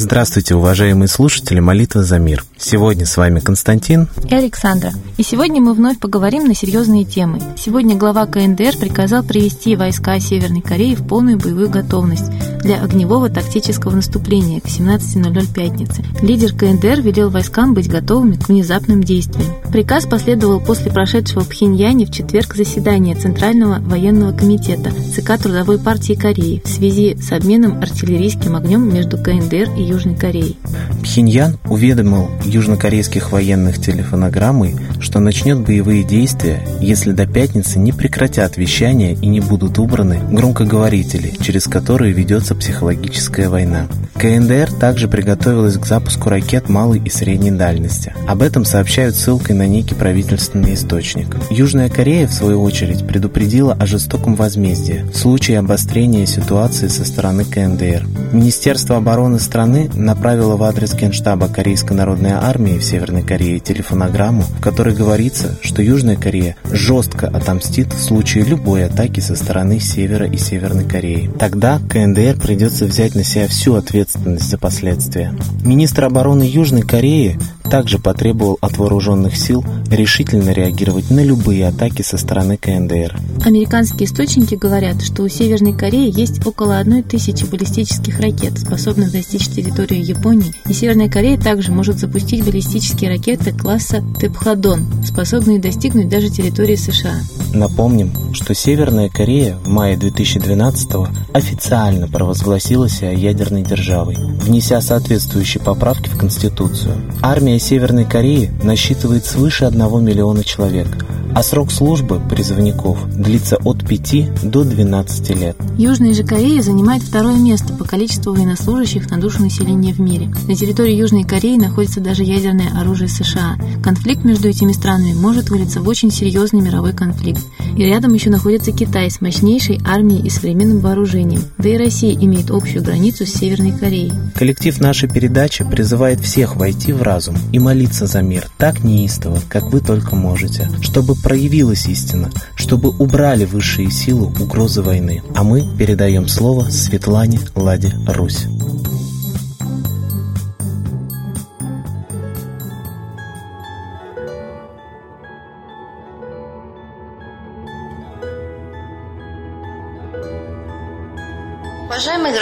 Здравствуйте, уважаемые слушатели «Молитва за мир». Сегодня с вами Константин и Александра. И сегодня мы вновь поговорим на серьезные темы. Сегодня глава КНДР приказал привести войска Северной Кореи в полную боевую готовность для огневого тактического наступления к 17.00 пятницы. Лидер КНДР велел войскам быть готовыми к внезапным действиям. Приказ последовал после прошедшего в Пхеньяне в четверг заседания Центрального военного комитета ЦК Трудовой партии Кореи в связи с обменом артиллерийским огнем между КНДР и Южной Кореей. Пхеньян уведомил южнокорейских военных телефонограммой, что начнет боевые действия, если до пятницы не прекратят вещание и не будут убраны громкоговорители, через которые ведется психологическая война. КНДР также приготовилась к запуску ракет малой и средней дальности. Об этом сообщают ссылкой на некий правительственный источник. Южная Корея, в свою очередь, предупредила о жестоком возмездии в случае обострения ситуации со стороны КНДР. Министерство обороны страны направило в адрес Генштаба Корейской народной армии в Северной Корее телефонограмму, в которой говорится, что Южная Корея жестко отомстит в случае любой атаки со стороны Севера и Северной Кореи. Тогда КНДР придется взять на себя всю ответственность за последствия. Министр обороны Южной Кореи также потребовал от вооруженных сил решительно реагировать на любые атаки со стороны КНДР. Американские источники говорят, что у Северной Кореи есть около одной тысячи баллистических ракет, способных достичь территории Японии, и Северная Корея также может запустить баллистические ракеты класса Тепхадон, способные достигнуть даже территории США. Напомним, что Северная Корея в мае 2012 официально провозгласила себя ядерной державой, внеся соответствующие поправки в Конституцию. Армия Армия Северной Кореи насчитывает свыше 1 миллиона человек, а срок службы призывников длится от 5 до 12 лет. Южная же Корея занимает второе место по количеству военнослужащих на душу населения в мире. На территории Южной Кореи находится даже ядерное оружие США. Конфликт между этими странами может вылиться в очень серьезный мировой конфликт. И рядом еще находится Китай с мощнейшей армией и современным вооружением. Да и Россия имеет общую границу с Северной Кореей. Коллектив нашей передачи призывает всех войти в разум и молиться за мир так неистово, как вы только можете, чтобы проявилась истина, чтобы убрали высшие силы угрозы войны. А мы передаем слово Светлане Ладе Русь.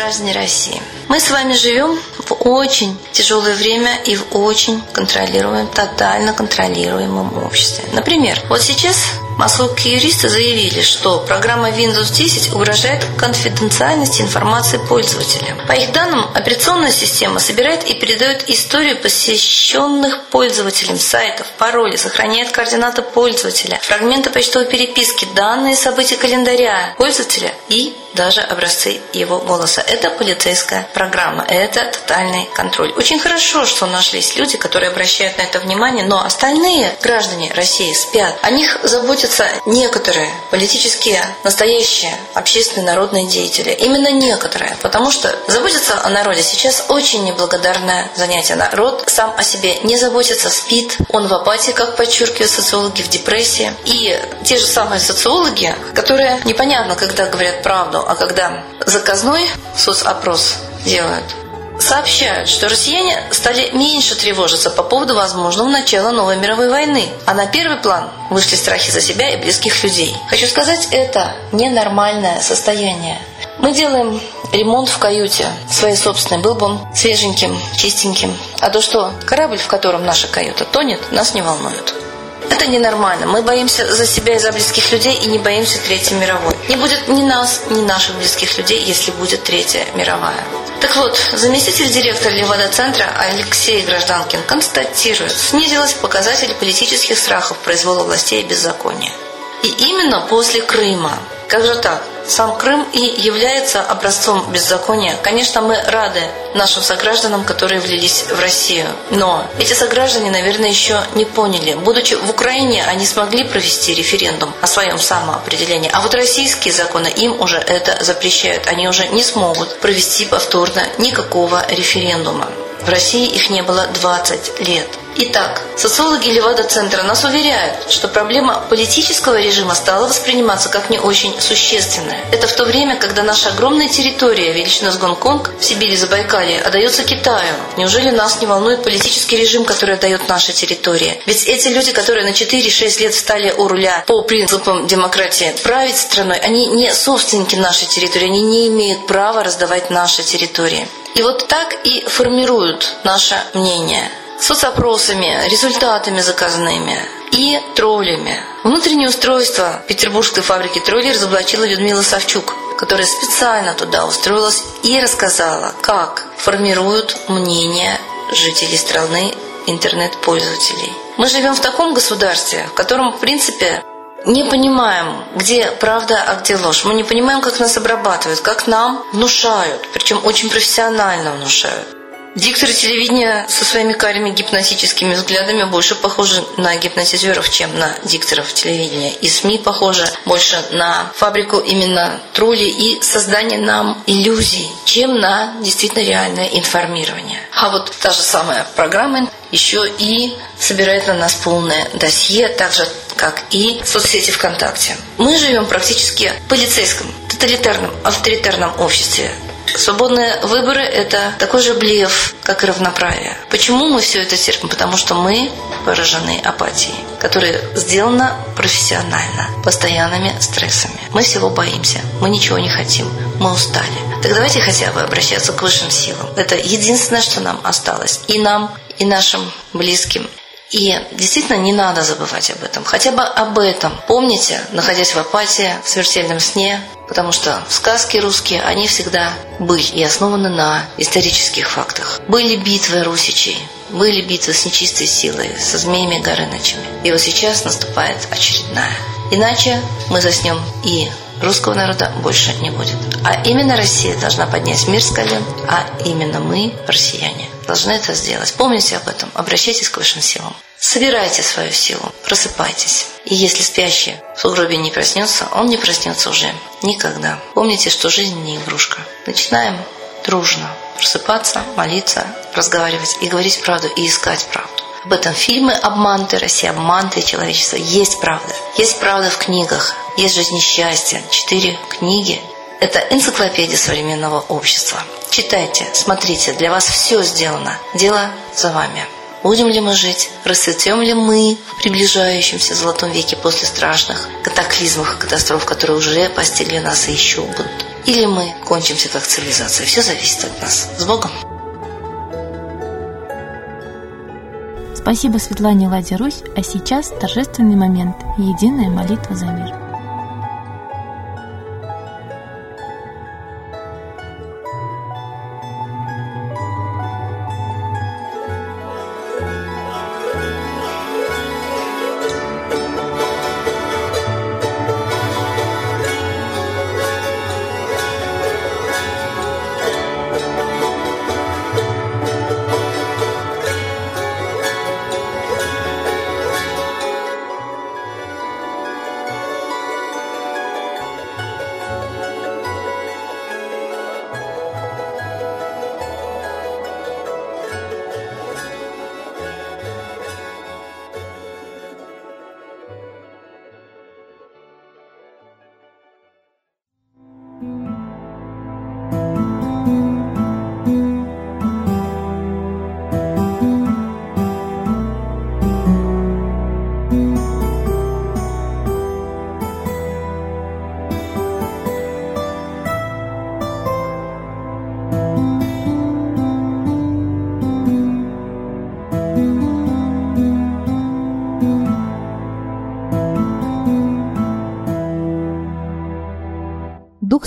Граждане России, мы с вами живем в очень тяжелое время и в очень контролируемом, тотально контролируемом обществе. Например, вот сейчас Московские юристы заявили, что программа Windows 10 угрожает конфиденциальности информации пользователя. По их данным, операционная система собирает и передает историю посещенных пользователем сайтов, пароли, сохраняет координаты пользователя, фрагменты почтовой переписки, данные событий календаря пользователя и даже образцы его голоса. Это полицейская программа, это тотальный контроль. Очень хорошо, что нашлись люди, которые обращают на это внимание, но остальные граждане России спят. О них заботятся некоторые политические, настоящие, общественные, народные деятели. Именно некоторые, потому что заботиться о народе сейчас очень неблагодарное занятие. Народ сам о себе не заботится, спит, он в апатии, как подчеркивают социологи, в депрессии. И те же самые социологи, которые непонятно, когда говорят правду, а когда заказной соцопрос делают, сообщают, что россияне стали меньше тревожиться по поводу возможного начала новой мировой войны, а на первый план вышли страхи за себя и близких людей. Хочу сказать, это ненормальное состояние. Мы делаем ремонт в каюте своей собственной. Был бы он свеженьким, чистеньким. А то, что корабль, в котором наша каюта тонет, нас не волнует. Это ненормально. Мы боимся за себя и за близких людей и не боимся Третьей мировой. Не будет ни нас, ни наших близких людей, если будет Третья мировая. Так вот, заместитель директора Левада-центра Алексей Гражданкин констатирует, снизилась показатель политических страхов произвола властей и беззакония. И именно после Крыма. Как же так? Сам Крым и является образцом беззакония. Конечно, мы рады нашим согражданам, которые влились в Россию. Но эти сограждане, наверное, еще не поняли. Будучи в Украине, они смогли провести референдум о своем самоопределении. А вот российские законы им уже это запрещают. Они уже не смогут провести повторно никакого референдума. В России их не было 20 лет. Итак, социологи Левада-центра нас уверяют, что проблема политического режима стала восприниматься как не очень существенная. Это в то время, когда наша огромная территория, величина с Гонконг, в Сибири, Забайкалье, отдается Китаю. Неужели нас не волнует политический режим, который отдает наша территория? Ведь эти люди, которые на 4-6 лет встали у руля по принципам демократии, править страной, они не собственники нашей территории, они не имеют права раздавать наши территории. И вот так и формируют наше мнение соцопросами, результатами заказными и троллями. Внутреннее устройство петербургской фабрики троллей разоблачила Людмила Савчук, которая специально туда устроилась и рассказала, как формируют мнение жителей страны интернет-пользователей. Мы живем в таком государстве, в котором, в принципе, не понимаем, где правда, а где ложь. Мы не понимаем, как нас обрабатывают, как нам внушают, причем очень профессионально внушают. Дикторы телевидения со своими карими гипнотическими взглядами больше похожи на гипнотизеров, чем на дикторов телевидения. И СМИ похожи больше на фабрику именно троллей и создание нам иллюзий, чем на действительно реальное информирование. А вот та же самая программа еще и собирает на нас полное досье, так же, как и соцсети ВКонтакте. Мы живем практически в полицейском, тоталитарном, авторитарном обществе, Свободные выборы – это такой же блеф, как и равноправие. Почему мы все это терпим? Потому что мы поражены апатией, которая сделана профессионально, постоянными стрессами. Мы всего боимся, мы ничего не хотим, мы устали. Так давайте хотя бы обращаться к высшим силам. Это единственное, что нам осталось. И нам, и нашим близким. И действительно не надо забывать об этом. Хотя бы об этом. Помните, находясь в апатии, в смертельном сне, Потому что сказки русские, они всегда были и основаны на исторических фактах. Были битвы русичей, были битвы с нечистой силой, со змеями Горынычами. И вот сейчас наступает очередная. Иначе мы заснем и русского народа больше не будет. А именно Россия должна поднять мир с колен, а именно мы, россияне, должны это сделать. Помните об этом, обращайтесь к высшим силам. Собирайте свою силу, просыпайтесь. И если спящий в сугробе не проснется, он не проснется уже никогда. Помните, что жизнь не игрушка. Начинаем дружно просыпаться, молиться, разговаривать и говорить правду, и искать правду. Об этом фильмы «Обманутая Россия», «Обманутое человечество». Есть правда. Есть правда в книгах. Есть жизнь счастья. Четыре книги. Это энциклопедия современного общества. Читайте, смотрите, для вас все сделано. Дело за вами. Будем ли мы жить? Расцветем ли мы в приближающемся золотом веке после страшных катаклизмов и катастроф, которые уже постигли нас и еще будут? Или мы кончимся как цивилизация? Все зависит от нас. С Богом! Спасибо Светлане Ладе Русь, а сейчас торжественный момент – единая молитва за мир.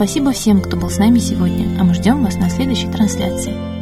Спасибо всем, кто был с нами сегодня, а мы ждем вас на следующей трансляции.